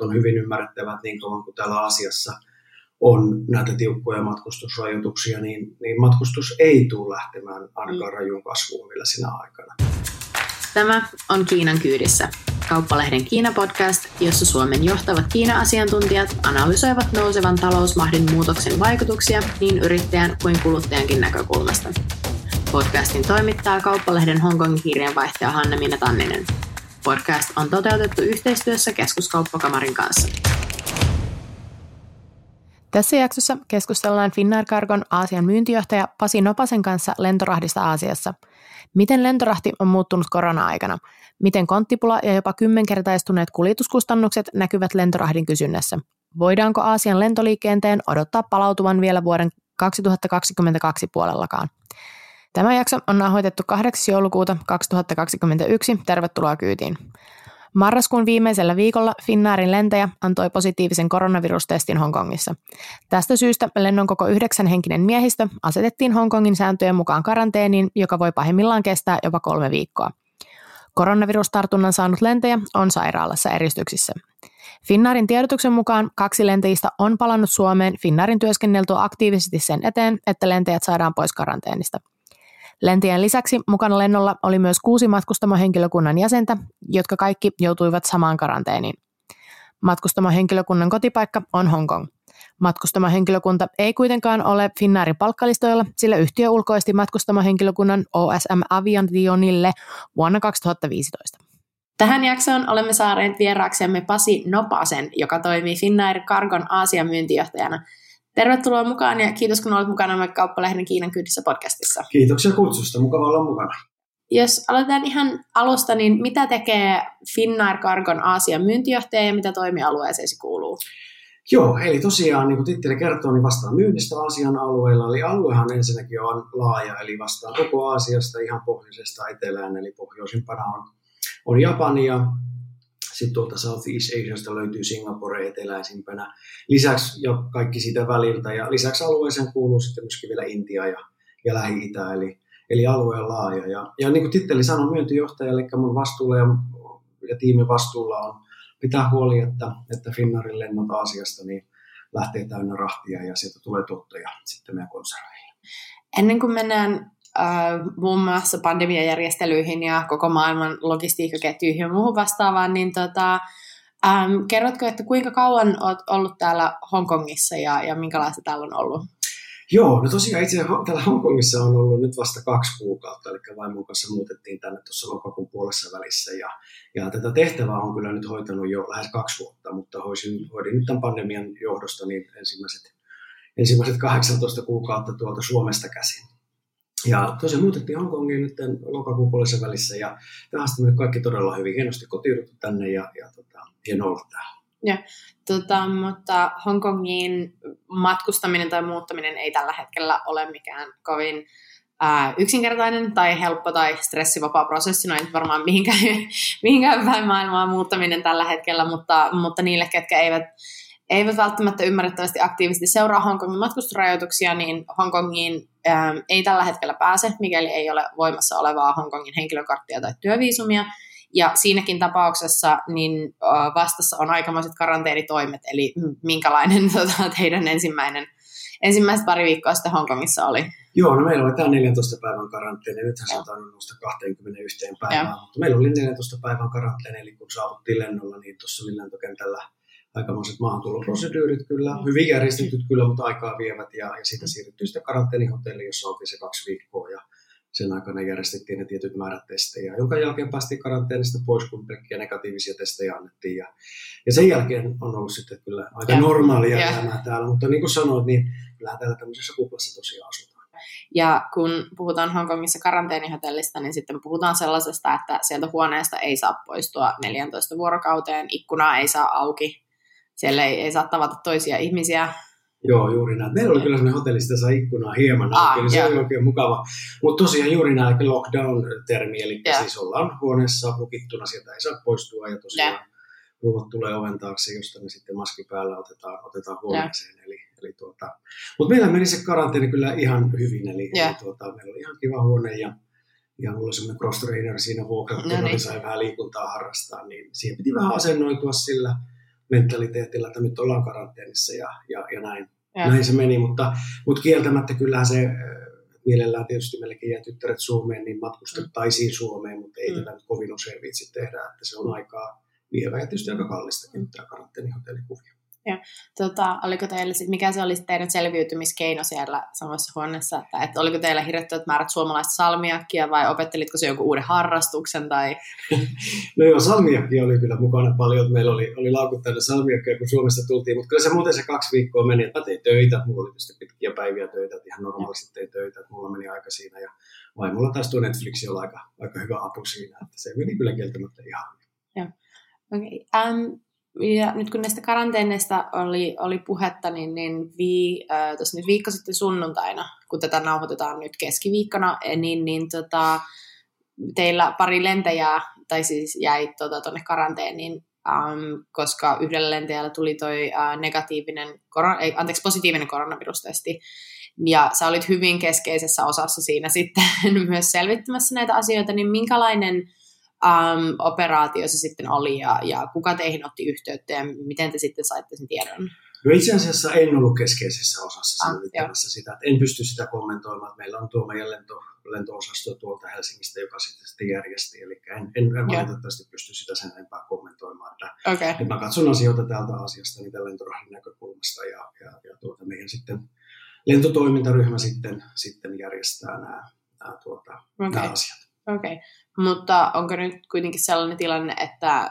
on hyvin ymmärrettävä, että niin kauan kuin täällä asiassa on näitä tiukkoja matkustusrajoituksia, niin, niin matkustus ei tule lähtemään ainakaan mm. rajun kasvuun vielä sinä aikana. Tämä on Kiinan kyydissä, kauppalehden Kiina-podcast, jossa Suomen johtavat Kiina-asiantuntijat analysoivat nousevan talousmahdin muutoksen vaikutuksia niin yrittäjän kuin kuluttajankin näkökulmasta. Podcastin toimittaa kauppalehden Hongkongin kirjeenvaihtaja Hanne-Minna Tanninen. Podcast on toteutettu yhteistyössä Keskuskauppakamarin kanssa. Tässä jaksossa keskustellaan Finnair Cargon Aasian myyntijohtaja Pasi Nopasen kanssa lentorahdista Aasiassa. Miten lentorahti on muuttunut korona-aikana? Miten konttipula ja jopa kymmenkertaistuneet kuljetuskustannukset näkyvät lentorahdin kysynnässä? Voidaanko Aasian lentoliikenteen odottaa palautuvan vielä vuoden 2022 puolellakaan? Tämä jakso on nauhoitettu 8. joulukuuta 2021. Tervetuloa kyytiin. Marraskuun viimeisellä viikolla Finnaarin lentäjä antoi positiivisen koronavirustestin Hongkongissa. Tästä syystä lennon koko yhdeksän henkinen miehistö asetettiin Hongkongin sääntöjen mukaan karanteeniin, joka voi pahimmillaan kestää jopa kolme viikkoa. Koronavirustartunnan saanut lentäjä on sairaalassa eristyksissä. Finnaarin tiedotuksen mukaan kaksi lentäjistä on palannut Suomeen Finnaarin työskenneltyä aktiivisesti sen eteen, että lentäjät saadaan pois karanteenista – Lentien lisäksi mukana lennolla oli myös kuusi matkustamohenkilökunnan jäsentä, jotka kaikki joutuivat samaan karanteeniin. Matkustamohenkilökunnan kotipaikka on Hongkong. Matkustamohenkilökunta ei kuitenkaan ole Finnaarin palkkalistoilla, sillä yhtiö ulkoisti matkustamohenkilökunnan OSM Aviationille vuonna 2015. Tähän jaksoon olemme saaneet vieraaksemme Pasi Nopasen, joka toimii Finnair Cargon Aasian myyntijohtajana – Tervetuloa mukaan ja kiitos kun olet mukana me Kauppalehden Kiinan kyydissä podcastissa. Kiitoksia kutsusta, mukava olla mukana. Jos aloitetaan ihan alusta, niin mitä tekee Finnair Cargon Aasian myyntijohtaja ja mitä toimialueeseen se kuuluu? Joo, eli tosiaan niin kuin titteli kertoo, niin vastaan myynnistä Aasian alueella. Eli aluehan ensinnäkin on laaja, eli vastaan koko Aasiasta ihan pohjoisesta etelään, eli pohjoisimpana on, on Japania, sitten tuolta Southeast Asiasta löytyy Singapore eteläisimpänä. Lisäksi jo kaikki siitä väliltä ja lisäksi alueeseen kuuluu sitten myöskin vielä Intia ja, ja Lähi-Itä, eli, eli alue on laaja. Ja, ja niin kuin titteli sanoi myyntijohtaja, eli mun vastuulla ja, ja tiimin vastuulla on pitää huoli, että, että Finnaarin lennot Aasiasta niin lähtee täynnä rahtia ja sieltä tulee tuottoja sitten meidän konserneille. Ennen kuin mennään äh, muun muassa pandemiajärjestelyihin ja koko maailman logistiikkaketjuihin ja muuhun vastaavaan, niin tota, ähm, kerrotko, että kuinka kauan olet ollut täällä Hongkongissa ja, ja minkälaista täällä on ollut? Joo, no tosiaan itse täällä Hongkongissa on ollut nyt vasta kaksi kuukautta, eli vaimon kanssa muutettiin tänne tuossa lokakuun puolessa välissä, ja, ja tätä tehtävää on kyllä nyt hoitanut jo lähes kaksi vuotta, mutta hoisin, hoidin nyt tämän pandemian johdosta niin ensimmäiset, ensimmäiset 18 kuukautta tuolta Suomesta käsin. Ja tosiaan muutettiin Hongkongiin nyt lokakuun puolessa välissä ja tähän asti kaikki todella hyvin. Hienosti kotiuduttu tänne ja, ja tota, hieno olla täällä. Ja, tota, mutta Hongkongiin matkustaminen tai muuttaminen ei tällä hetkellä ole mikään kovin ää, yksinkertainen tai helppo tai stressivapaa prosessi, no ei varmaan mihinkään, mihinkään päin maailmaa muuttaminen tällä hetkellä, mutta, mutta niille, ketkä eivät eivät välttämättä ymmärrettävästi aktiivisesti seuraa Hongkongin matkustusrajoituksia, niin Hongkongiin ähm, ei tällä hetkellä pääse, mikäli ei ole voimassa olevaa Hongkongin henkilökarttia tai työviisumia. Ja siinäkin tapauksessa niin äh, vastassa on aikamoiset karanteenitoimet, eli minkälainen tota, teidän ensimmäinen, ensimmäiset pari viikkoa sitten Hongkongissa oli? Joo, no meillä oli tämä 14 päivän karanteeni, nythän se on tainnut nousta 21 päivään, mutta meillä oli 14 päivän karanteeni, eli kun saavuttiin lennolla, niin tuossa lentokentällä aikamoiset maahantuloprosedyyrit kyllä, hyvin järjestetyt kyllä, mutta aikaa vievät ja, ja siitä siirryttiin sitten karanteenihotelliin, jossa oltiin se kaksi viikkoa ja sen aikana järjestettiin ne tietyt määrät testejä, jonka jälkeen päästiin karanteenista pois, kun pelkkiä negatiivisia testejä annettiin. Ja, ja sen jälkeen on ollut sitten kyllä aika ja, normaalia ja. elämää täällä, mutta niin kuin sanoit, niin kyllähän täällä tämmöisessä kuplassa tosiaan asutaan. Ja kun puhutaan Hongkongissa karanteenihotellista, niin sitten puhutaan sellaisesta, että sieltä huoneesta ei saa poistua 14 vuorokauteen, ikkunaa ei saa auki, siellä ei, ei saa tavata toisia ihmisiä. Joo, juuri näin. Meillä oli kyllä sellainen hotelli, sitä saa ikkunaa hieman ah, niin se oli oikein mukava. Mutta tosiaan juuri näin lockdown-termi, eli yeah. siis ollaan huoneessa lukittuna, sieltä ei saa poistua ja tosiaan yeah. ruuat tulee oven taakse, josta ne sitten maski päällä otetaan, otetaan huoneeseen. Eli, eli tuota. Mutta meillä meni se karanteeni kyllä ihan hyvin, eli, eli tuota, meillä oli ihan kiva huone ja ja mulla oli semmoinen cross trainer siinä vuokrattuna, no niin sai vähän liikuntaa harrastaa, niin siihen piti vähän asennoitua sillä mentaliteetillä, että nyt ollaan karanteenissa ja, ja, ja näin. Ja. Näin se meni, mutta, mutta kieltämättä kyllähän se mielellään tietysti meillekin jää tyttäret Suomeen, niin matkustettaisiin mm. Suomeen, mutta ei mm. tätä nyt kovin usein viitsi tehdä, että se on aikaa vievä ja tietysti aika kallistakin tämä karanteenihotellikuvio. Ja, tota, oliko teillä sit, mikä se olisi teidän selviytymiskeino siellä samassa huoneessa, että, että oliko teillä hirvettävät määrät suomalaista salmiakkia vai opettelitko se jonkun uuden harrastuksen? Tai... no joo, salmiakkia oli kyllä mukana paljon, meillä oli, oli laukut täynnä salmiakkia, kun Suomesta tultiin, mutta kyllä se muuten se kaksi viikkoa meni, että mä tein töitä, mulla oli tietysti pitkiä päiviä töitä, että ihan normaalisti tein töitä, että mulla meni aika siinä ja vaimolla taas tuo Netflix oli aika, aika hyvä apu siinä, että se meni kyllä kieltämättä ihan Joo. Okay. Um, ja nyt kun näistä karanteeneista oli, oli puhetta, niin, niin vii, äh, nyt viikko sitten sunnuntaina, kun tätä nauhoitetaan nyt keskiviikkona, eh, niin, niin tota, teillä pari lentäjää, tai siis jäi tuonne tota, karanteeniin, um, koska yhdellä lentäjällä tuli toi uh, negatiivinen, korona, ei, anteeksi, positiivinen koronavirustesti, ja sä olit hyvin keskeisessä osassa siinä sitten myös selvittämässä näitä asioita, niin minkälainen um, operaatio se sitten oli ja, ja kuka teihin otti yhteyttä ja miten te sitten saitte sen tiedon? No itse asiassa en ollut keskeisessä osassa ah, sitä, että en pysty sitä kommentoimaan, että meillä on tuo meidän lento, lento-osasto tuolta Helsingistä, joka sitten, sitten järjesti, eli en, en, en valitettavasti pysty sitä sen enempää kommentoimaan, että, okay. että mä katson asioita täältä asiasta niitä lentorahdin näkökulmasta ja, ja, ja tuota, meidän sitten lentotoimintaryhmä sitten, sitten järjestää nämä, nämä, tuota, okay. nämä asiat. Okei, okay. Mutta onko nyt kuitenkin sellainen tilanne, että,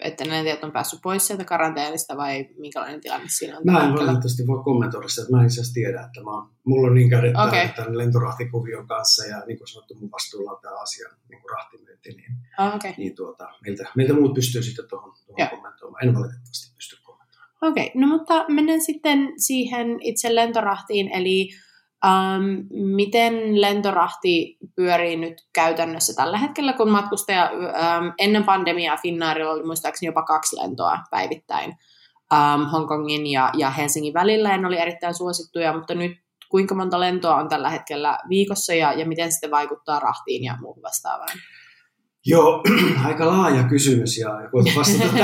että ne on päässyt pois sieltä karanteenista vai minkälainen tilanne siinä on? Mä en valitettavasti voi kommentoida sitä, että mä en itse tiedä, että mä, mulla on niin kädet okay. tämän lentorahtikuvion kanssa ja niin kuin sanottu mun vastuulla on tämä asia niin kuin rahtimyynti, niin, oh, okay. niin tuota, meiltä, meiltä muut pystyy sitten tuohon, tuohon kommentoimaan. En valitettavasti pysty kommentoimaan. Okei, okay. no mutta mennään sitten siihen itse lentorahtiin, eli Um, miten lentorahti pyörii nyt käytännössä tällä hetkellä, kun matkustaja um, ennen pandemiaa Finnairilla oli muistaakseni jopa kaksi lentoa päivittäin um, Hongkongin ja, ja Helsingin välillä, ja ne oli erittäin suosittuja, mutta nyt kuinka monta lentoa on tällä hetkellä viikossa ja, ja miten se vaikuttaa rahtiin ja muuhun vastaavaan? Joo, aika laaja kysymys ja koitan vastata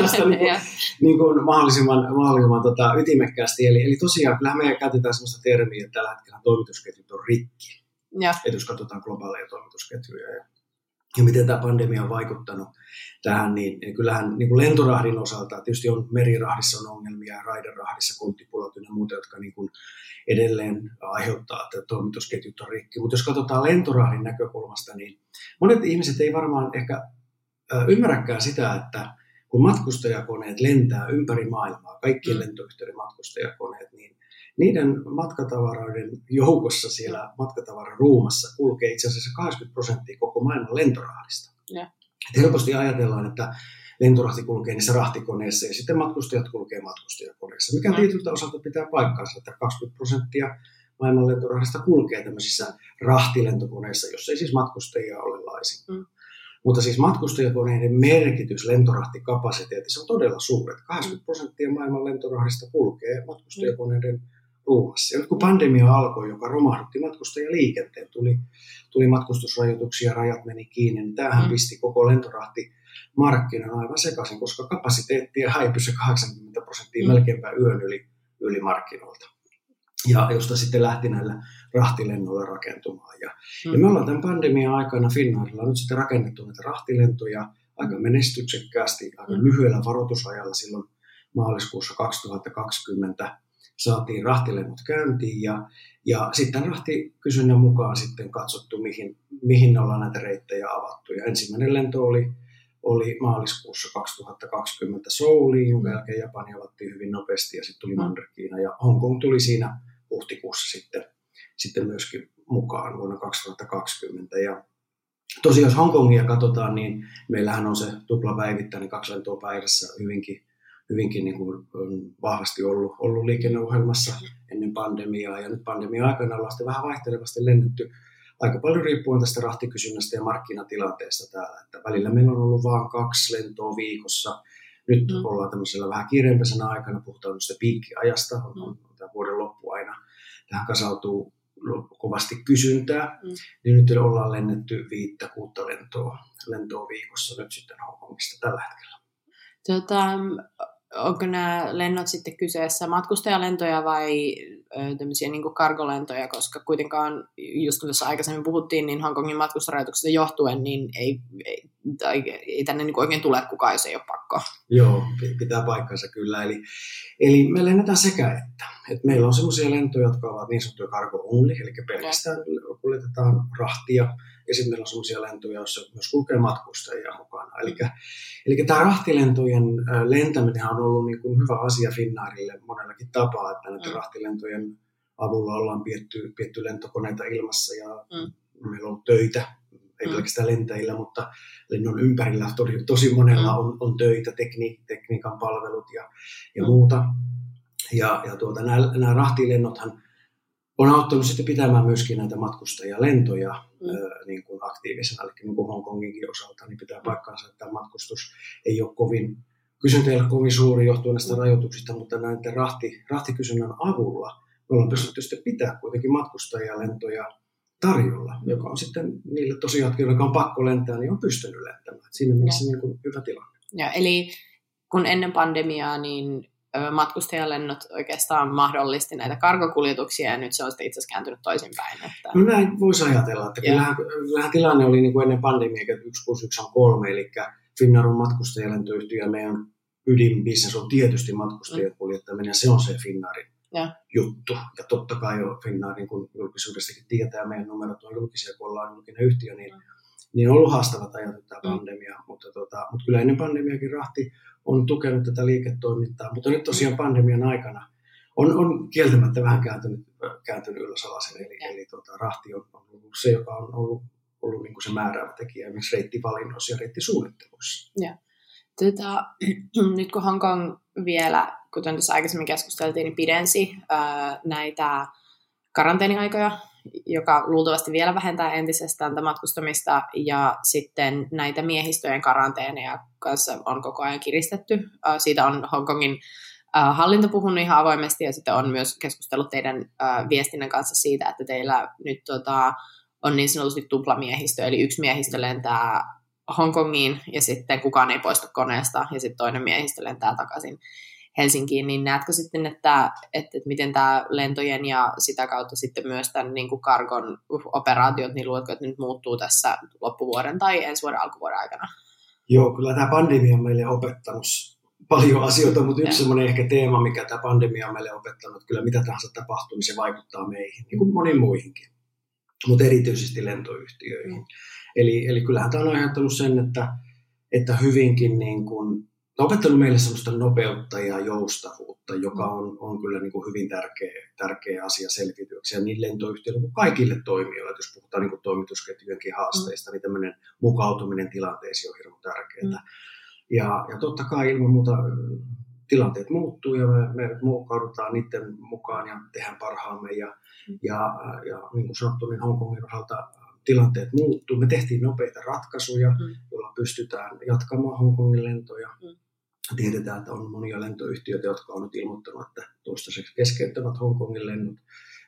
tästä niin kuin, niin kuin mahdollisimman, mahdollisimman tota, ytimekkäästi. Eli, eli tosiaan, kyllähän me käytetään sellaista termiä, että tällä hetkellä toimitusketjut on rikki. Ja. Et jos katsotaan globaaleja toimitusketjuja ja, ja miten tämä pandemia on vaikuttanut tähän, niin, niin kyllähän niin kuin lentorahdin osalta, tietysti on merirahdissa on ongelmia ja raiderahdissa, konttipulat ja muuta, jotka niin kuin edelleen aiheuttaa, että toimitusketjut on rikki. Mutta jos katsotaan lentorahdin näkökulmasta, niin monet ihmiset ei varmaan ehkä ymmärräkään sitä, että kun matkustajakoneet lentää ympäri maailmaa, kaikkien mm. lentoyhtiöiden matkustajakoneet, niin niiden matkatavaroiden joukossa siellä matkatavararuumassa kulkee itse asiassa 80 prosenttia koko maailman lentorahdista. Yeah. Et helposti ajatellaan, että lentorahti kulkee niissä rahtikoneissa ja sitten matkustajat kulkee matkustajakoneissa, mikä mm. tietyltä osalta pitää paikkaansa, että 20 prosenttia maailman lentorahdista kulkee tämmöisissä rahtilentokoneissa, jos ei siis matkustajia ole laisin. Mm. Mutta siis matkustajakoneiden merkitys lentorahtikapasiteetissa on todella suuri. 80 prosenttia maailman lentorahdista kulkee matkustajakoneiden mm ruuhassa. Ja nyt kun pandemia alkoi, joka romahdutti matkustajaliikenteen, tuli, tuli matkustusrajoituksia, rajat meni kiinni, niin tämähän mm. pisti koko lentorahti markkinan aivan sekaisin, koska kapasiteettia häipyi 80 prosenttia mm. melkeinpä yön yli, yli markkinoilta. Ja josta sitten lähti näillä rahtilennoilla rakentumaan. Ja, mm. ja me ollaan tämän pandemian aikana Finnairilla nyt sitten rakennettu näitä rahtilentoja aika menestyksekkäästi, aika mm. lyhyellä varoitusajalla silloin maaliskuussa 2020 saatiin rahtilennot käyntiin ja, ja sitten rahtikysynnän mukaan sitten katsottu, mihin, mihin ollaan näitä reittejä avattu. Ja ensimmäinen lento oli, oli maaliskuussa 2020 Souliin, jonka jälkeen Japani avattiin hyvin nopeasti ja sitten tuli mm. Manner-Kiina ja Hongkong tuli siinä huhtikuussa sitten, sitten myöskin mukaan vuonna 2020. Ja tosiaan jos Hongkongia katsotaan, niin meillähän on se tuplapäivittäinen kaksi lentoa päivässä hyvinkin hyvinkin niin kuin on vahvasti ollut, ollut liikenneohjelmassa ennen pandemiaa. Ja nyt pandemia-aikana ollaan sitten vähän vaihtelevasti lennetty aika paljon riippuen tästä rahtikysynnästä ja markkinatilanteesta täällä. Että välillä meillä on ollut vain kaksi lentoa viikossa. Nyt mm. ollaan tämmöisellä vähän kiireempänä aikana, puhutaan tämmöistä piikkiajasta, on, mm. on, on tämä vuoden loppu aina. Tähän kasautuu kovasti kysyntää, mm. niin nyt ollaan lennetty viittä, kuutta lentoa, lentoa viikossa nyt sitten Hongkongista tällä hetkellä. Tota, onko nämä lennot sitten kyseessä matkustajalentoja vai tämmöisiä niin kargolentoja, koska kuitenkaan, just kun tässä aikaisemmin puhuttiin, niin Hongkongin matkustarajoituksesta johtuen, niin ei, ei, tai ei tänne niin oikein tule kukaan, jos ei ole pakko. Joo, pitää paikkansa kyllä. Eli, eli me lennetään sekä että. Et meillä on sellaisia lentoja, jotka ovat niin sanottuja cargo only, eli pelkästään kuljetetaan rahtia, ja sitten meillä on sellaisia lentoja, joissa myös kulkee matkustajia mukana. Eli, eli tämä rahtilentojen lentäminen on ollut niin kuin hyvä asia Finnairille monellakin tapaa, että näiden mm. rahtilentojen avulla ollaan pietty, pietty lentokoneita ilmassa ja mm. meillä on ollut töitä, ei mm. pelkästään lentäjillä, mutta lennon ympärillä tosi, tosi monella mm. on, on töitä, tekni, tekniikan palvelut ja, ja mm. muuta. Ja, ja tuota, nämä, nämä rahtilennothan on auttanut sitten pitämään myöskin näitä matkustajalentoja mm. ö, niin kuin aktiivisena, eli niin kuin Hongkonginkin osalta, niin pitää paikkaansa, että tämä matkustus ei ole kovin, kysyntä ei ole kovin suuri johtuen näistä mm. rajoituksista, mutta näiden rahti, rahtikysynnän avulla me ollaan pystytty sitten pitää kuitenkin matkustajalentoja tarjolla, joka on sitten niille tosiaan, joilla on pakko lentää, niin on pystynyt lentämään. Siinä mielessä niin kuin hyvä tilanne. Ja, eli kun ennen pandemiaa, niin matkustajalennot oikeastaan mahdollisti näitä karkokuljetuksia, ja nyt se on sitten itse asiassa kääntynyt toisinpäin. Että... No näin voisi ajatella, että kyllähän, kyllähän tilanne oli niin kuin ennen pandemiaa, että 1 plus 1 on kolme, eli Finnair on matkustajalentoyhtiö, ja meidän ydinbisnes on tietysti matkustajien kuljettaminen, ja se on se Finnairin ja. juttu. Ja totta kai jo Finnair, niin kuin julkisuudestakin tietää, meidän numerot on julkisia, kun ollaan julkinen yhtiö, niin, mm. Niin on ollut haastavat ajat tämä mm. pandemia, mm. mutta, tota, mutta kyllä ennen pandemiakin rahti on tukenut tätä liiketoimintaa, mutta nyt tosiaan pandemian aikana on, on kieltämättä vähän kääntynyt, kääntynyt ylös alasen, eli, eli tota, rahti on, ollut se, joka on ollut, ollut niin kuin se määräävä tekijä esimerkiksi reittivalinnoissa ja reittisuunnitteluissa. Ja. Tota, nyt kun Hongkong vielä, kuten tässä aikaisemmin keskusteltiin, niin pidensi ää, näitä karanteeniaikoja joka luultavasti vielä vähentää entisestään tätä matkustamista, ja sitten näitä miehistöjen karanteeneja kanssa on koko ajan kiristetty. Siitä on Hongkongin hallinto puhunut ihan avoimesti, ja sitten on myös keskustellut teidän viestinnän kanssa siitä, että teillä nyt tota, on niin sanotusti tuplamiehistö, eli yksi miehistö lentää Hongkongiin, ja sitten kukaan ei poistu koneesta, ja sitten toinen miehistö lentää takaisin Helsinkiin, niin näetkö sitten, että, että, että miten tämä lentojen ja sitä kautta sitten myös tämän niin kuin kargon operaatiot, niin luuletko, että nyt muuttuu tässä loppuvuoden tai ensi vuoden alkuvuoden aikana? Joo, kyllä tämä pandemia on meille opettanut paljon asioita, mutta yksi semmoinen ehkä teema, mikä tämä pandemia on meille opettanut, että kyllä mitä tahansa tapahtuu, niin se vaikuttaa meihin, niin kuin moniin muihinkin, mutta erityisesti lentoyhtiöihin. Mm. Eli, eli kyllähän tämä on aiheuttanut sen, että, että hyvinkin niin kuin opettanut meille sellaista nopeutta ja joustavuutta, joka on, on kyllä niin kuin hyvin tärkeä, tärkeä asia selvityksiä niin lentoyhtiöille kuin kaikille toimijoille. Jos puhutaan niin kuin toimitusketjujenkin haasteista, mm. niin tämmöinen mukautuminen tilanteisiin on hirveän tärkeää. Mm. Ja, ja totta kai ilman muuta tilanteet muuttuu ja me, me mukaudutaan niiden mukaan ja tehdään parhaamme. Ja, mm. ja, ja niin kuin sanottu, niin Hongkongin osalta tilanteet muuttuu. Me tehtiin nopeita ratkaisuja, mm. joilla pystytään jatkamaan Hongkongin lentoja. Mm Tiedetään, että on monia lentoyhtiöitä, jotka on nyt ilmoittanut, että toistaiseksi keskeyttävät Hongkongin lennot.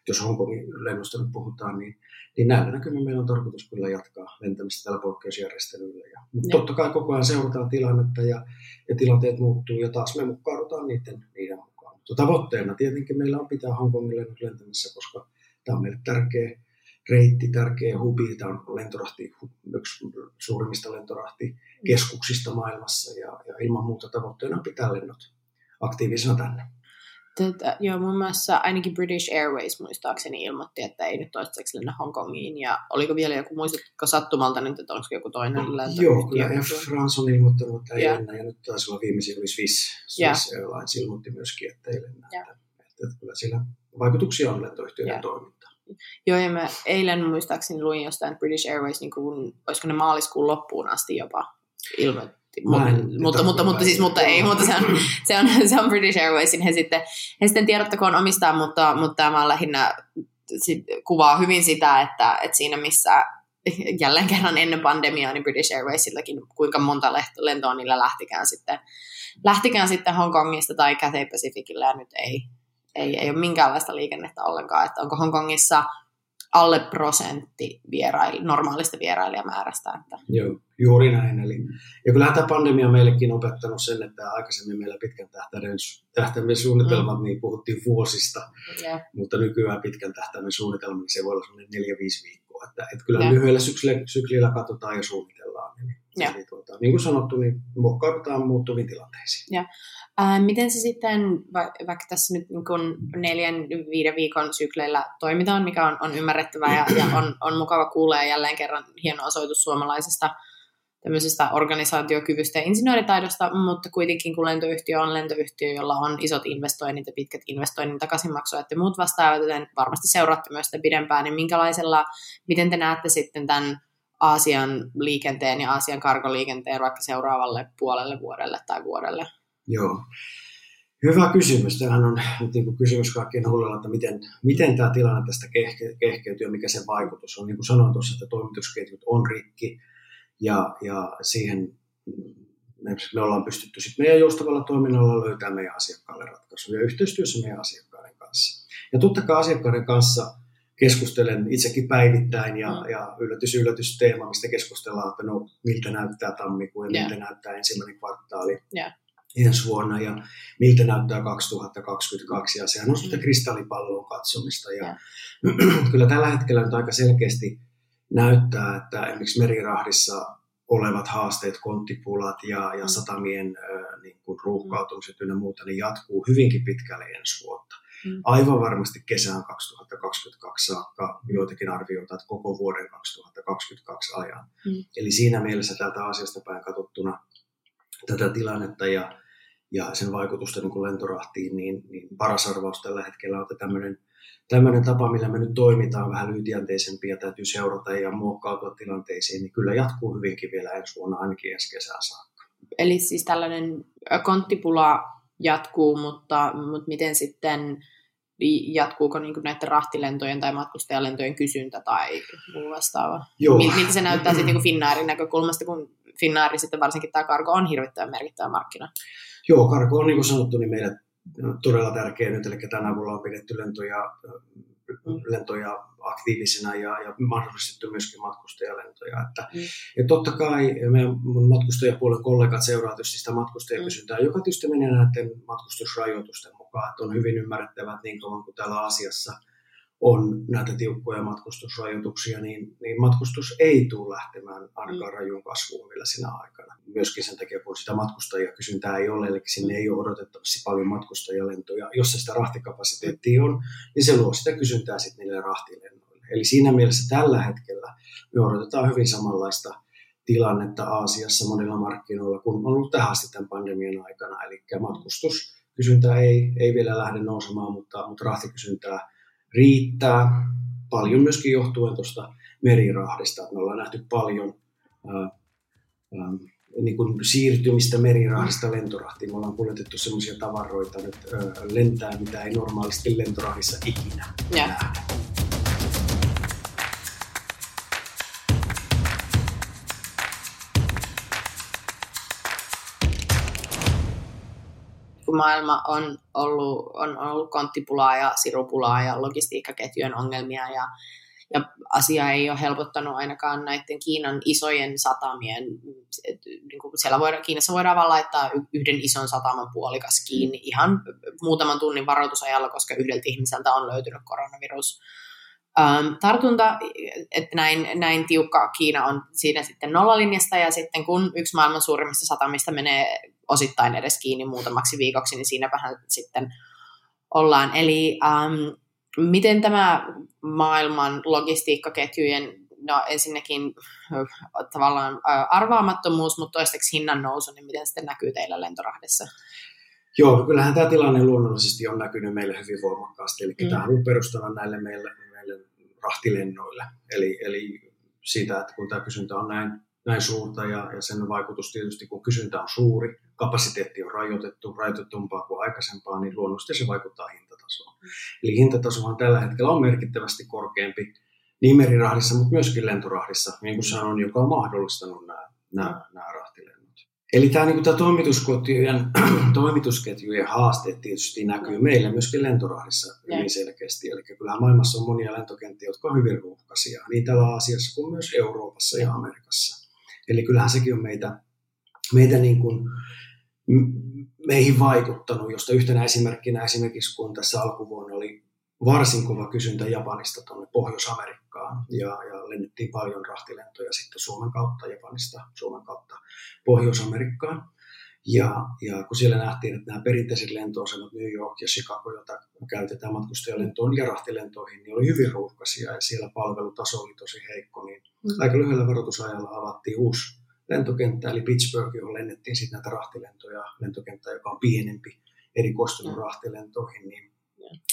Jos Hongkongin lennosta nyt puhutaan, niin, niin näillä näkymin meillä on tarkoitus kyllä jatkaa lentämistä tällä poikkeusjärjestelyllä. Ja, mutta ja. totta kai koko ajan seurataan tilannetta ja, ja tilanteet muuttuu ja taas me mukaudutaan niiden, niiden mukaan. Mutta tavoitteena tietenkin meillä on pitää Hongkongin lennot lentämässä, koska tämä on meille tärkeä reitti, tärkeä hubi. Tämä on lentorahti, yksi suurimmista lentorahtikeskuksista maailmassa ja, ja ilman muuta tavoitteena pitää lennot aktiivisena tänne. Tätä, joo, muun muassa ainakin British Airways muistaakseni ilmoitti, että ei nyt toistaiseksi lennä Hongkongiin. Ja oliko vielä joku, muistatko sattumalta nyt, että onko joku toinen lento? Joo, kyllä Air France on ilmoittanut, että ei yeah. lennä. Ja nyt taisi olla viimeisin oli Swiss, Swiss yeah. Airlines ilmoitti myöskin, että ei lennä. Yeah. Että, että, kyllä sillä vaikutuksia on lentoyhtiöiden yeah. toimintaan. Joo, ja mä eilen muistaakseni luin jostain British Airways, niin kuin, olisiko ne maaliskuun loppuun asti jopa ilmoitti. Mutta, mutta, mutta, mutta, siis, mutta ei, mutta se on, se on, se on British Airwaysin. He sitten, he sitten tiedottakoon omistaa, mutta, mutta tämä lähinnä sit, kuvaa hyvin sitä, että, että siinä missä jälleen kerran ennen pandemiaa, niin British Airwaysillakin kuinka monta lentoa niillä lähtikään sitten, lähtikään sitten Hongkongista tai Cathay Pacificille ja nyt ei, ei, ei ole minkäänlaista liikennettä ollenkaan, että onko Hongkongissa alle prosentti vierail, normaalista vierailijamäärästä. Että. Joo, juuri näin. Eli, ja kyllähän tämä pandemia on meillekin opettanut sen, että aikaisemmin meillä pitkän tähtäimen, tähtäimen suunnitelmat, mm. niin puhuttiin vuosista, yeah. mutta nykyään pitkän tähtäimen suunnitelma, niin se voi olla sellainen neljä, viisi viikkoa. Että, että kyllä yeah. lyhyellä syklillä, syklillä katsotaan ja suunnitellaan. Eli, yeah. eli tuota, niin kuin sanottu, niin muokkaudutaan muuttuviin tilanteisiin. Yeah. Miten se sitten, va- vaikka tässä nyt niin kun neljän, viiden viikon sykleillä toimitaan, mikä on, on ymmärrettävää ja, ja on, on mukava kuulla ja jälleen kerran hieno osoitus suomalaisesta tämmöisestä organisaatiokyvystä ja insinööritaidosta, mutta kuitenkin kun lentoyhtiö on lentoyhtiö, jolla on isot investoinnit ja pitkät investoinnin takaisinmaksua, että muut vastaavat, joten varmasti seuraatte myös sitä pidempään, niin minkälaisella, miten te näette sitten tämän Aasian liikenteen ja Aasian karkoliikenteen vaikka seuraavalle puolelle vuodelle tai vuodelle? Joo. Hyvä kysymys. Tämähän on nyt niin kuin kysymys kaikkien huolella, että miten, miten tämä tilanne tästä kehke, kehkeytyy ja mikä sen vaikutus on. Niin kuin sanoin tuossa, että toimitusketjut on rikki ja, ja siihen me, me ollaan pystytty sitten meidän joustavalla toiminnalla löytämään meidän asiakkaalle ratkaisuja yhteistyössä meidän asiakkaiden kanssa. Ja totta kai asiakkaiden kanssa keskustelen itsekin päivittäin ja, mm. ja yllätys, yllätys teema, mistä keskustellaan, että no miltä näyttää tammikuu ja yeah. miltä näyttää ensimmäinen kvartaali. Yeah ensi vuonna ja miltä näyttää 2022 ja sehän on sitä mm. kristallipallon katsomista ja kyllä tällä hetkellä nyt aika selkeästi näyttää, että esimerkiksi merirahdissa olevat haasteet, konttipulat ja, ja mm. satamien äh, niin kuin ruuhkautumiset ynnä muuta, niin jatkuu hyvinkin pitkälle ensi vuotta. Mm. Aivan varmasti kesään 2022 saakka joitakin arvioita, että koko vuoden 2022 ajan. Mm. Eli siinä mielessä tältä asiasta päin katsottuna tätä tilannetta ja, ja sen vaikutusta niin kuin lentorahtiin, niin, niin paras arvaus tällä hetkellä on, että tämmöinen, tämmöinen tapa, millä me nyt toimitaan vähän lyhytjänteisempi ja täytyy seurata ja muokkautua tilanteisiin, niin kyllä jatkuu hyvinkin vielä ensi vuonna ainakin ensi kesään saakka. Eli siis tällainen konttipula jatkuu, mutta, mutta miten sitten jatkuuko niin näiden rahtilentojen tai matkustajalentojen kysyntä tai muu vastaava? Joo. Miltä se näyttää sitten niin Finnairin näkökulmasta, kun Finnairi sitten varsinkin tämä karko on hirvittävän merkittävä markkina? Joo, karko on niin kuin sanottu, niin meille todella tärkeä nyt, eli tänä avulla on pidetty lentoja, lentoja aktiivisena ja, ja mahdollistettu myöskin matkustajalentoja. Että, mm. ja totta kai meidän matkustajapuolen kollegat seuraa tietysti sitä matkustajakysyntää, mm. joka tietysti menee näiden matkustusrajoitusten mukaan, että on hyvin ymmärrettävät niin kauan kuin täällä Asiassa – on näitä tiukkoja matkustusrajoituksia, niin, niin matkustus ei tule lähtemään ainakaan mm. rajuun kasvuun vielä sinä aikana. Myöskin sen takia, kun sitä matkustajakysyntää ei ole, eli sinne ei ole odotettavasti paljon matkustajalentoja. Jos se sitä rahtikapasiteettia on, niin se luo sitä kysyntää sitten niille rahtilennoille. Eli siinä mielessä tällä hetkellä me odotetaan hyvin samanlaista tilannetta Aasiassa monilla markkinoilla kuin on ollut tähän asti tämän pandemian aikana. Eli matkustuskysyntää ei, ei vielä lähde nousemaan, mutta, mutta rahtikysyntää riittää. Paljon myöskin johtuen tuosta merirahdista. Me ollaan nähty paljon ää, ää, niin kuin siirtymistä merirahdista lentorahtiin. Me ollaan kuljetettu sellaisia tavaroita nyt ää, lentää, mitä ei normaalisti lentorahdissa ikinä nähdä. Kun maailma on ollut, on ollut konttipulaa ja sirupulaa ja logistiikkaketjujen ongelmia ja, ja asia ei ole helpottanut ainakaan näiden Kiinan isojen satamien, niin kuin siellä voidaan, Kiinassa voidaan vaan laittaa yhden ison sataman puolikas kiinni ihan muutaman tunnin varoitusajalla, koska yhdeltä ihmiseltä on löytynyt koronavirus. Um, tartunta, että näin, näin tiukka Kiina on siinä sitten nollalinjasta ja sitten kun yksi maailman suurimmista satamista menee osittain edes kiinni muutamaksi viikoksi, niin siinäpähän sitten ollaan. Eli um, miten tämä maailman logistiikkaketjujen, no ensinnäkin tavallaan arvaamattomuus, mutta toiseksi hinnan nousu, niin miten sitten näkyy teillä lentorahdessa? Joo, no kyllähän tämä tilanne luonnollisesti on näkynyt meille hyvin voimakkaasti, eli mm. tämä on perustana näille meille, meille rahtilennoille. Eli, eli siitä, että kun tämä kysyntä on näin, näin suurta ja, ja sen vaikutus tietysti, kun kysyntä on suuri, kapasiteetti on rajoitettu, rajoitetumpaa kuin aikaisempaa, niin luonnollisesti se vaikuttaa hintatasoon. Eli hintatasohan tällä hetkellä on merkittävästi korkeampi niin merirahdissa, mutta myöskin lentorahdissa, niin kuin sanoin, joka on mahdollistanut nämä, nämä, nämä rahtilennot. Eli tämä, niin tämä toimitusketjujen, toimitusketjujen haasteet tietysti näkyy meillä myöskin lentorahdissa hyvin selkeästi. Eli kyllähän maailmassa on monia lentokenttiä, jotka on hyvin ruuhkaisia, niin täällä Aasiassa kuin myös Euroopassa ja Amerikassa. Eli kyllähän sekin on meitä, meitä niin kuin, meihin vaikuttanut, josta yhtenä esimerkkinä esimerkiksi kun tässä alkuvuonna oli varsin kova kysyntä Japanista tuonne Pohjois-Amerikkaan ja, ja lennettiin paljon rahtilentoja sitten Suomen kautta Japanista Suomen kautta Pohjois-Amerikkaan. Ja, ja kun siellä nähtiin, että nämä perinteiset lentoasemat New York ja Chicago, joita käytetään matkustajalentoon ja rahtilentoihin, niin oli hyvin ruuhkaisia ja siellä palvelutaso oli tosi heikko, niin mm. aika lyhyellä varoitusajalla avattiin uusi lentokenttä, eli Pittsburgh, johon lennettiin sitten näitä rahtilentoja, lentokenttä, joka on pienempi, erikoistunut mm. rahtilentoihin, niin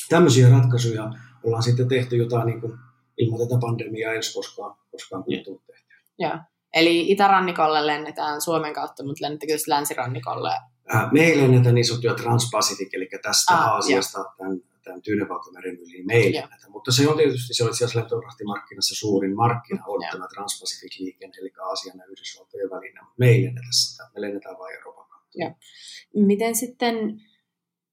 tämmöisiä ratkaisuja ollaan sitten tehty jotain niin kuin ilman tätä pandemiaa ei olisi koskaan, koskaan tullut tehty. Joo. Eli itärannikolle lennetään Suomen kautta, mutta lennettekö länsirannikolle? Äh, me ei lennetä niin sanottuja Transpacific, eli tästä ah, Aasiasta tämän, tämän Tyynevaltameren yli, me ei lennetä. Mutta se on tietysti, se itse asiassa lentorahtimarkkinassa suurin markkina on ja. tämä Transpacific-liikenne, eli Aasian ja Yhdysvaltojen välinen, mutta me ei lennetä sitä, me lennetään vain Euroopan kautta. Miten sitten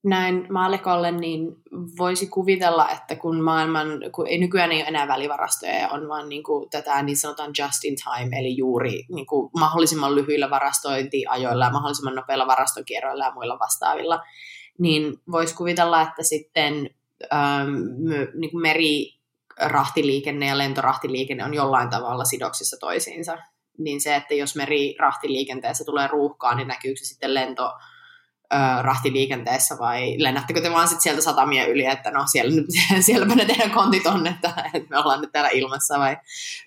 näin maalikolle, niin voisi kuvitella, että kun maailman, kun ei nykyään ei ole enää välivarastoja ja on vaan niin kuin tätä niin sanotaan just in time, eli juuri niin kuin mahdollisimman lyhyillä varastointiajoilla ja mahdollisimman nopeilla varastokierroilla ja muilla vastaavilla, niin voisi kuvitella, että sitten ähm, niin kuin merirahtiliikenne ja lentorahtiliikenne on jollain tavalla sidoksissa toisiinsa. Niin se, että jos merirahtiliikenteessä tulee ruuhkaa, niin näkyykö se sitten lento rahtiliikenteessä vai lennättekö te vaan sit sieltä satamia yli, että no siellä, nyt, sielläpä ne teidän kontit on, että, että me ollaan nyt täällä ilmassa vai,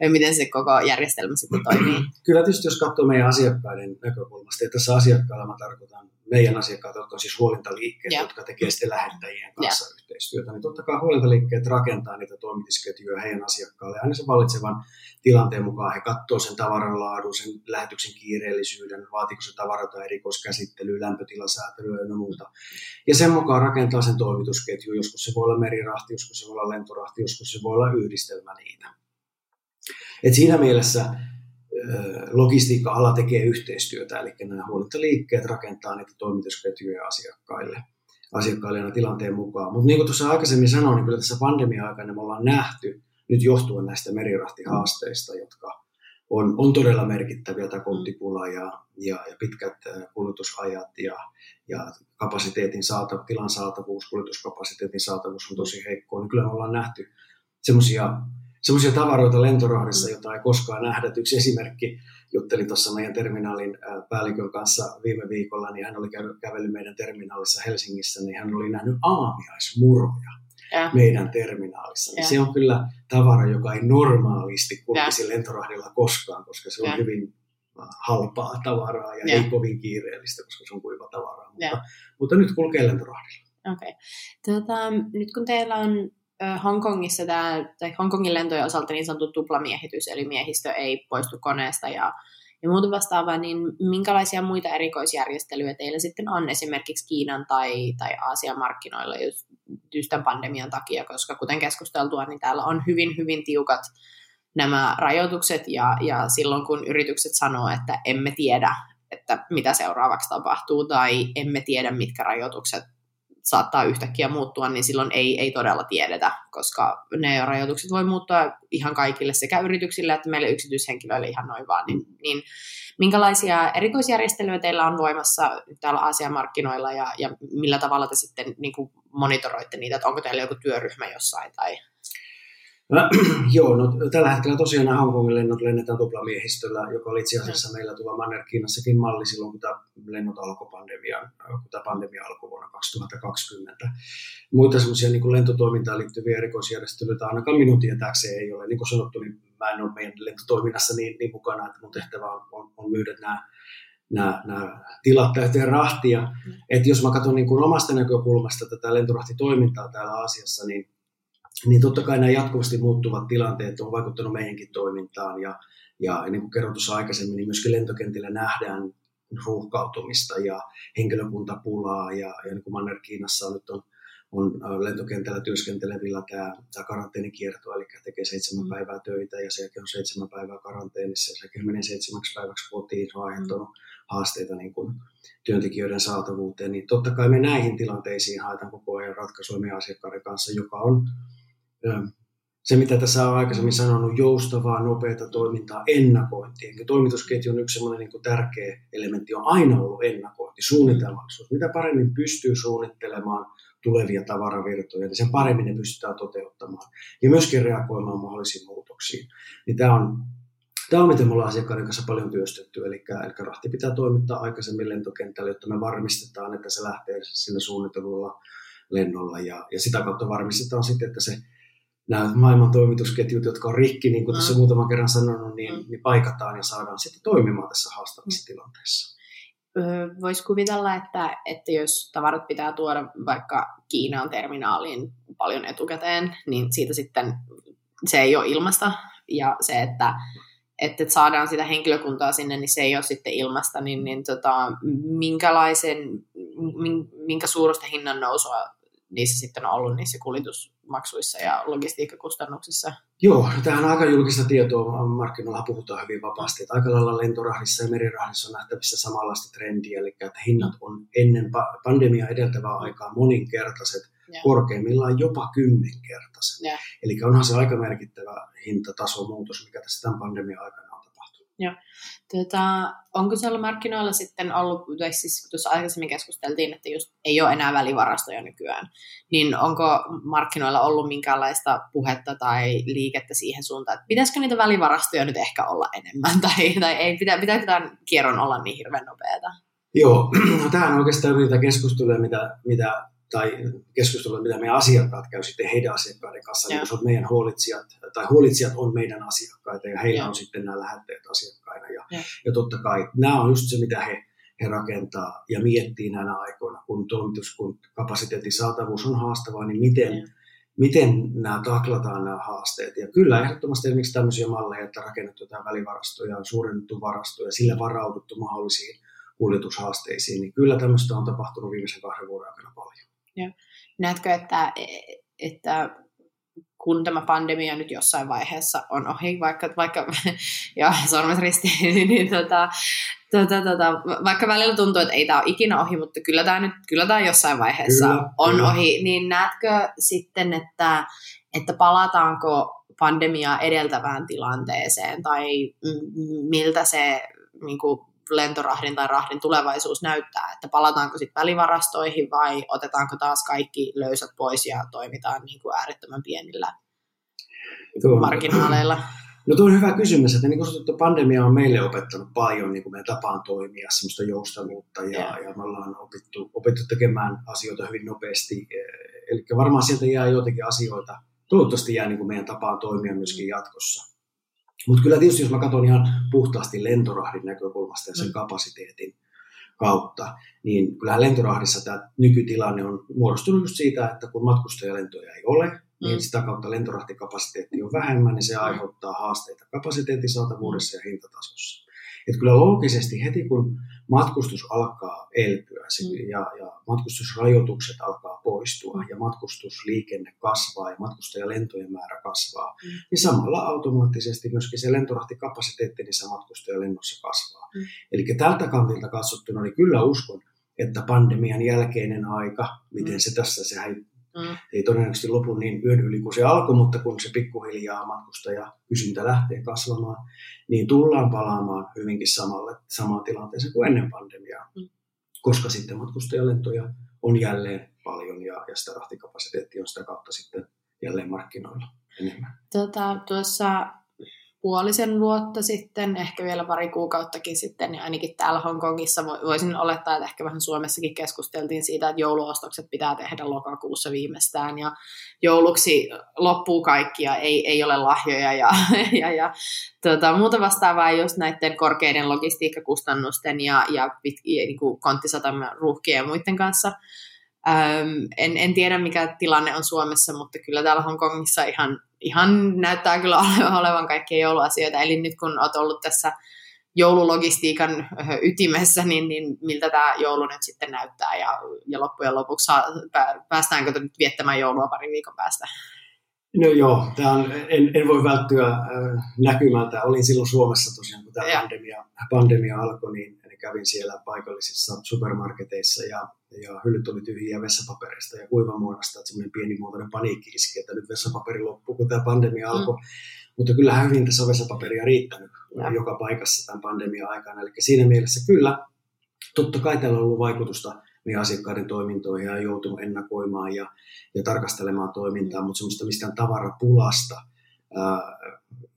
vai miten se koko järjestelmä sitten toimii? Kyllä tietysti jos katsoo meidän asiakkaiden näkökulmasta, ja tässä asiakkailla mä tarkoitan meidän asiakkaat, jotka on siis huolintaliikkeet, yeah. jotka tekee sitten lähettäjien kanssa yeah. yhteistyötä, niin totta kai huolintaliikkeet rakentaa niitä toimitusketjuja heidän asiakkaille aina sen vallitsevan tilanteen mukaan. He katsoo sen tavaran laadun, sen lähetyksen kiireellisyyden, vaatiko se tavara tai erikoiskäsittely, lämpötilasäätelyä ja muuta. Ja sen mukaan rakentaa sen toimitusketju. Joskus se voi olla merirahti, joskus se voi olla lentorahti, joskus se voi olla yhdistelmä niitä. Et siinä mielessä logistiikka-ala tekee yhteistyötä, eli nämä huolintaliikkeet rakentaa niitä toimitusketjuja asiakkaille, asiakkaille aina tilanteen mukaan. Mutta niin kuin tuossa aikaisemmin sanoin, niin kyllä tässä pandemia-aikana me ollaan nähty, nyt johtuen näistä merirahtihaasteista, jotka on, on todella merkittäviä, tämä konttipula ja, ja, ja pitkät kulutusajat ja, ja kapasiteetin saata, tilan saatavuus, kuljetuskapasiteetin saatavuus on tosi heikkoa, niin kyllä me ollaan nähty semmoisia semmoisia tavaroita lentorahdissa, jota ei koskaan nähdä. Yksi esimerkki, juttelin tuossa meidän terminaalin päällikön kanssa viime viikolla, niin hän oli kävellyt meidän terminaalissa Helsingissä, niin hän oli nähnyt aamiaismuroja ja. meidän terminaalissa. Niin se on kyllä tavara, joka ei normaalisti kulkisi ja. lentorahdilla koskaan, koska se on ja. hyvin halpaa tavaraa ja, ja ei kovin kiireellistä, koska se on kuiva tavaraa. Mutta, mutta nyt kulkee lentorahdilla. Okei. Okay. Tota, nyt kun teillä on Hongkongissa tämä, tai Hongkongin lentojen osalta niin sanottu tuplamiehitys, eli miehistö ei poistu koneesta ja, ja muuta vastaavaa, niin minkälaisia muita erikoisjärjestelyjä teillä sitten on esimerkiksi Kiinan tai, tai Aasian markkinoilla just, just tämän pandemian takia, koska kuten keskusteltua, niin täällä on hyvin, hyvin tiukat nämä rajoitukset ja, ja silloin kun yritykset sanoo, että emme tiedä, että mitä seuraavaksi tapahtuu tai emme tiedä, mitkä rajoitukset saattaa yhtäkkiä muuttua, niin silloin ei, ei todella tiedetä, koska ne rajoitukset voi muuttua ihan kaikille sekä yrityksille että meille yksityishenkilöille ihan noin vaan. Niin, niin minkälaisia erikoisjärjestelyjä teillä on voimassa täällä Aasian-markkinoilla ja, ja millä tavalla te sitten niin kuin monitoroitte niitä, että onko teillä joku työryhmä jossain tai Joo, no tällä hetkellä tosiaan nämä Hongkongin lennot lennetään tuplamiehistöllä, joka oli itse asiassa meillä tuolla Manner-Kiinassakin malli silloin, kun tämä lennot alkoi pandemian, kun tämä pandemia alkoi vuonna 2020. Muita semmoisia niin lentotoimintaan liittyviä erikoisjärjestelyitä ainakaan minun tietääkseen ei ole. Niin kuin sanottu, niin mä en ole meidän lentotoiminnassa niin, niin mukana, että mun tehtävä on, on, on myydä nämä nämä, nämä tilat täyteen rahtia. Mm. Et jos mä katson niin kuin omasta näkökulmasta tätä lentorahtitoimintaa täällä Aasiassa, niin niin totta kai nämä jatkuvasti muuttuvat tilanteet on vaikuttanut meidänkin toimintaan ja, ja niin kuin kerron tuossa aikaisemmin, niin myöskin lentokentillä nähdään ruuhkautumista ja henkilökuntapulaa ja, ja niin kuin Manner-Kiinassa nyt on, on lentokentällä työskentelevillä tämä, tämä karanteenikierto, eli tekee seitsemän mm. päivää töitä ja sen jälkeen on seitsemän päivää karanteenissa ja sen jälkeen menee seitsemäksi päiväksi kotiin, se on aiheuttanut haasteita niin kuin työntekijöiden saatavuuteen, niin totta kai me näihin tilanteisiin haetaan koko ajan ratkaisuja meidän asiakkaiden kanssa, joka on se, mitä tässä on aikaisemmin sanonut, joustavaa, nopeata toimintaa, ennakointi. Eli toimitusketjun yksi sellainen niin tärkeä elementti on aina ollut ennakointi, suunnitelmallisuus. Mitä paremmin pystyy suunnittelemaan tulevia tavaravirtoja, niin sen paremmin ne pystytään toteuttamaan ja myöskin reagoimaan mahdollisiin muutoksiin. Niin tämä on Tämä on, miten me ollaan asiakkaiden kanssa paljon työstetty, eli, eli rahti pitää toimittaa aikaisemmin lentokentälle, jotta me varmistetaan, että se lähtee sillä suunnitellulla lennolla, ja, ja sitä kautta varmistetaan sitten, että se nämä maailman toimitusketjut, jotka on rikki, niin kuin mm. tässä muutaman kerran sanonut, niin, mm. niin paikataan ja saadaan sitten toimimaan tässä haastavassa mm. tilanteessa. Voisi kuvitella, että, että jos tavarat pitää tuoda vaikka Kiinan terminaaliin paljon etukäteen, niin siitä sitten se ei ole ilmasta. Ja se, että, että saadaan sitä henkilökuntaa sinne, niin se ei ole sitten ilmasta, niin, niin tota, minkälaisen, minkä suurusta hinnan nousua niissä sitten on ollut niissä kuljetusmaksuissa ja logistiikkakustannuksissa? Joo, tämähän on aika julkista tietoa. Markkinoilla puhutaan hyvin vapaasti. Että aika lailla lentorahdissa ja merirahdissa on nähtävissä samanlaista trendiä, eli että hinnat on ennen pandemia edeltävää aikaa moninkertaiset, ja. korkeimmillaan jopa kymmenkertaiset. Ja. Eli onhan se aika merkittävä hintatasomuutos, mikä tässä tämän pandemian aikana. Joo. Tota, onko siellä markkinoilla sitten ollut, tai siis tuossa aikaisemmin keskusteltiin, että just ei ole enää välivarastoja nykyään, niin onko markkinoilla ollut minkäänlaista puhetta tai liikettä siihen suuntaan, että pitäisikö niitä välivarastoja nyt ehkä olla enemmän, tai, tai ei, pitä, pitääkö tämän kierron olla niin hirveän nopeata? Joo, no on oikeastaan niitä keskusteluja, mitä, mitä tai keskustelua, mitä meidän asiakkaat käy sitten heidän asiakkaiden kanssa, niin meidän huolitsijat, tai huolitsijat on meidän asiakkaita, ja heillä ja. on sitten nämä lähetteet asiakkaina. Ja, ja. ja totta kai nämä on just se, mitä he, he rakentaa ja miettii näinä aikoina, kun toimitus, kun kapasiteetin saatavuus on haastavaa, niin miten, ja. miten nämä taklataan nämä haasteet. Ja kyllä ehdottomasti esimerkiksi tämmöisiä malleja, että rakennettu jotain välivarastoja, suurennettu varastoja, sillä varauduttu mahdollisiin kuljetushaasteisiin, niin kyllä tämmöistä on tapahtunut viimeisen kahden vuoden aikana paljon. Joo. Näetkö, että, että kun tämä pandemia nyt jossain vaiheessa on ohi, vaikka, vaikka ja sormet ristiin, niin, niin tota, tota, tota, vaikka välillä tuntuu, että ei tämä ole ikinä ohi, mutta kyllä tämä nyt kyllä tämä jossain vaiheessa kyllä, on kyllä. ohi, niin näetkö sitten, että, että palataanko pandemiaa edeltävään tilanteeseen tai miltä se niin kuin, lentorahdin tai rahdin tulevaisuus näyttää, että palataanko sitten välivarastoihin vai otetaanko taas kaikki löysät pois ja toimitaan niin kuin äärettömän pienillä tuo, marginaaleilla? No tuo on hyvä kysymys, että niin kuin pandemia on meille opettanut paljon niin kuin meidän tapaan toimia, semmoista joustavuutta ja, ja. ja me ollaan opittu, opittu tekemään asioita hyvin nopeasti. Eli varmaan sieltä jää joitakin asioita, toivottavasti jää niin kuin meidän tapaan toimia myöskin jatkossa. Mutta kyllä tietysti, jos mä katson ihan puhtaasti lentorahdin näkökulmasta ja sen mm. kapasiteetin kautta, niin kyllähän lentorahdissa tämä nykytilanne on muodostunut just siitä, että kun matkustajalentoja ei ole, niin mm. niin sitä kautta lentorahtikapasiteetti on vähemmän, niin se aiheuttaa haasteita kapasiteetin saatavuudessa ja hintatasossa. Että kyllä loogisesti heti kun matkustus alkaa elpyä mm. ja, ja matkustusrajoitukset alkaa poistua ja matkustusliikenne kasvaa ja matkustajalentojen määrä kasvaa, mm. niin samalla automaattisesti myöskin se lentorahtikapasiteetti niissä matkustajalennossa kasvaa. Mm. Eli tältä kantilta katsottuna niin kyllä uskon, että pandemian jälkeinen aika, miten mm. se tässä, sehän Mm. Ei todennäköisesti lopu niin yön yli kuin se alkoi, mutta kun se pikkuhiljaa matkustaja kysyntä lähtee kasvamaan, niin tullaan palaamaan hyvinkin samalle, samaan tilanteeseen kuin ennen pandemiaa, mm. koska sitten matkustajalentoja on jälleen paljon ja, ja sitä rahtikapasiteettia on sitä kautta sitten jälleen markkinoilla enemmän. Tota, tuossa puolisen vuotta sitten, ehkä vielä pari kuukauttakin sitten, niin ainakin täällä Hongkongissa voisin olettaa, että ehkä vähän Suomessakin keskusteltiin siitä, että jouluostokset pitää tehdä lokakuussa viimeistään ja jouluksi loppuu kaikki ja ei, ei ole lahjoja ja, ja, ja tota, muuta vastaavaa just näiden korkeiden logistiikkakustannusten ja, ja, pit, ja niin kuin konttisataman ruuhkien ja muiden kanssa. Öm, en, en tiedä, mikä tilanne on Suomessa, mutta kyllä täällä Hongkongissa ihan, ihan näyttää kyllä olevan kaikkia jouluasioita. Eli nyt kun olet ollut tässä joululogistiikan ytimessä, niin, niin miltä tämä joulu nyt sitten näyttää ja, ja loppujen lopuksi saa, päästäänkö nyt viettämään joulua parin viikon päästä? No joo, tämä on, en, en voi välttyä äh, näkymältä. Olin silloin Suomessa tosiaan, kun tämä pandemia, pandemia alkoi, niin kävin siellä paikallisissa supermarketeissa ja, ja hyllyt oli tyhjiä vessapaperista ja kuivamuodosta, että semmoinen pienimuotoinen paniikki iski, että nyt vessapaperi loppuu, kun tämä pandemia alkoi. Mm. Mutta kyllähän hyvin tässä on vessapaperia riittänyt ja. joka paikassa tämän pandemian aikana. Eli siinä mielessä kyllä, totta kai tällä on ollut vaikutusta niin asiakkaiden toimintoihin ja joutunut ennakoimaan ja, ja tarkastelemaan toimintaa, mutta semmoista mistään tavarapulasta ää,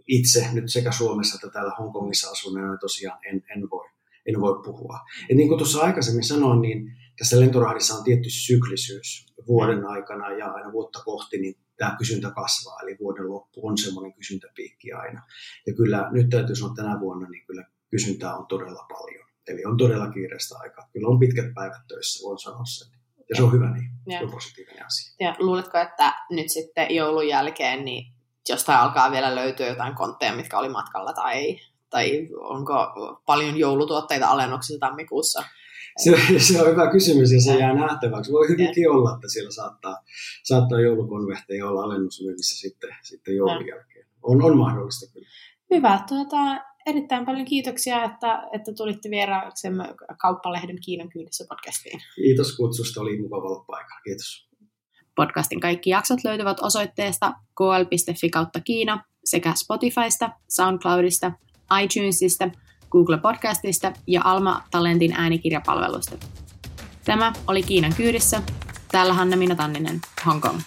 itse nyt sekä Suomessa että täällä Hongkongissa asuneena tosiaan en, en, voi, en voi puhua. Et niin kuin tuossa aikaisemmin sanoin, niin tässä lentorahdissa on tietty syklisyys vuoden aikana ja aina vuotta kohti, niin tämä kysyntä kasvaa, eli vuoden loppu on semmoinen kysyntäpiikki aina. Ja kyllä nyt täytyy sanoa tänä vuonna, niin kyllä kysyntää on todella paljon. Eli on todella kiireistä aikaa. Kyllä on pitkät päivät töissä, voin sanoa sen. Ja se on hyvä niin, ja. se on positiivinen asia. Ja luuletko, että nyt sitten joulun jälkeen niin jostain alkaa vielä löytyä jotain kontteja, mitkä oli matkalla, tai, tai onko paljon joulutuotteita alennuksissa tammikuussa? Se, se on hyvä kysymys ja se jää nähtäväksi. Voi hyvinkin ja. olla, että siellä saattaa, saattaa joulukonvehteja olla alennusmyynnissä sitten, sitten joulun jälkeen. On, on mahdollista kyllä. Hyvä. Tuota, erittäin paljon kiitoksia, että, että tulitte vieraaksemme Kauppalehden Kiinan kyydissä podcastiin. Kiitos kutsusta, oli mukava olla paikalla. Kiitos. Podcastin kaikki jaksot löytyvät osoitteesta kl.fi kautta Kiina sekä Spotifysta, SoundCloudista, iTunesista, Google Podcastista ja Alma Talentin äänikirjapalvelusta. Tämä oli Kiinan kyydissä. Täällä Tanninen, Hong Kong.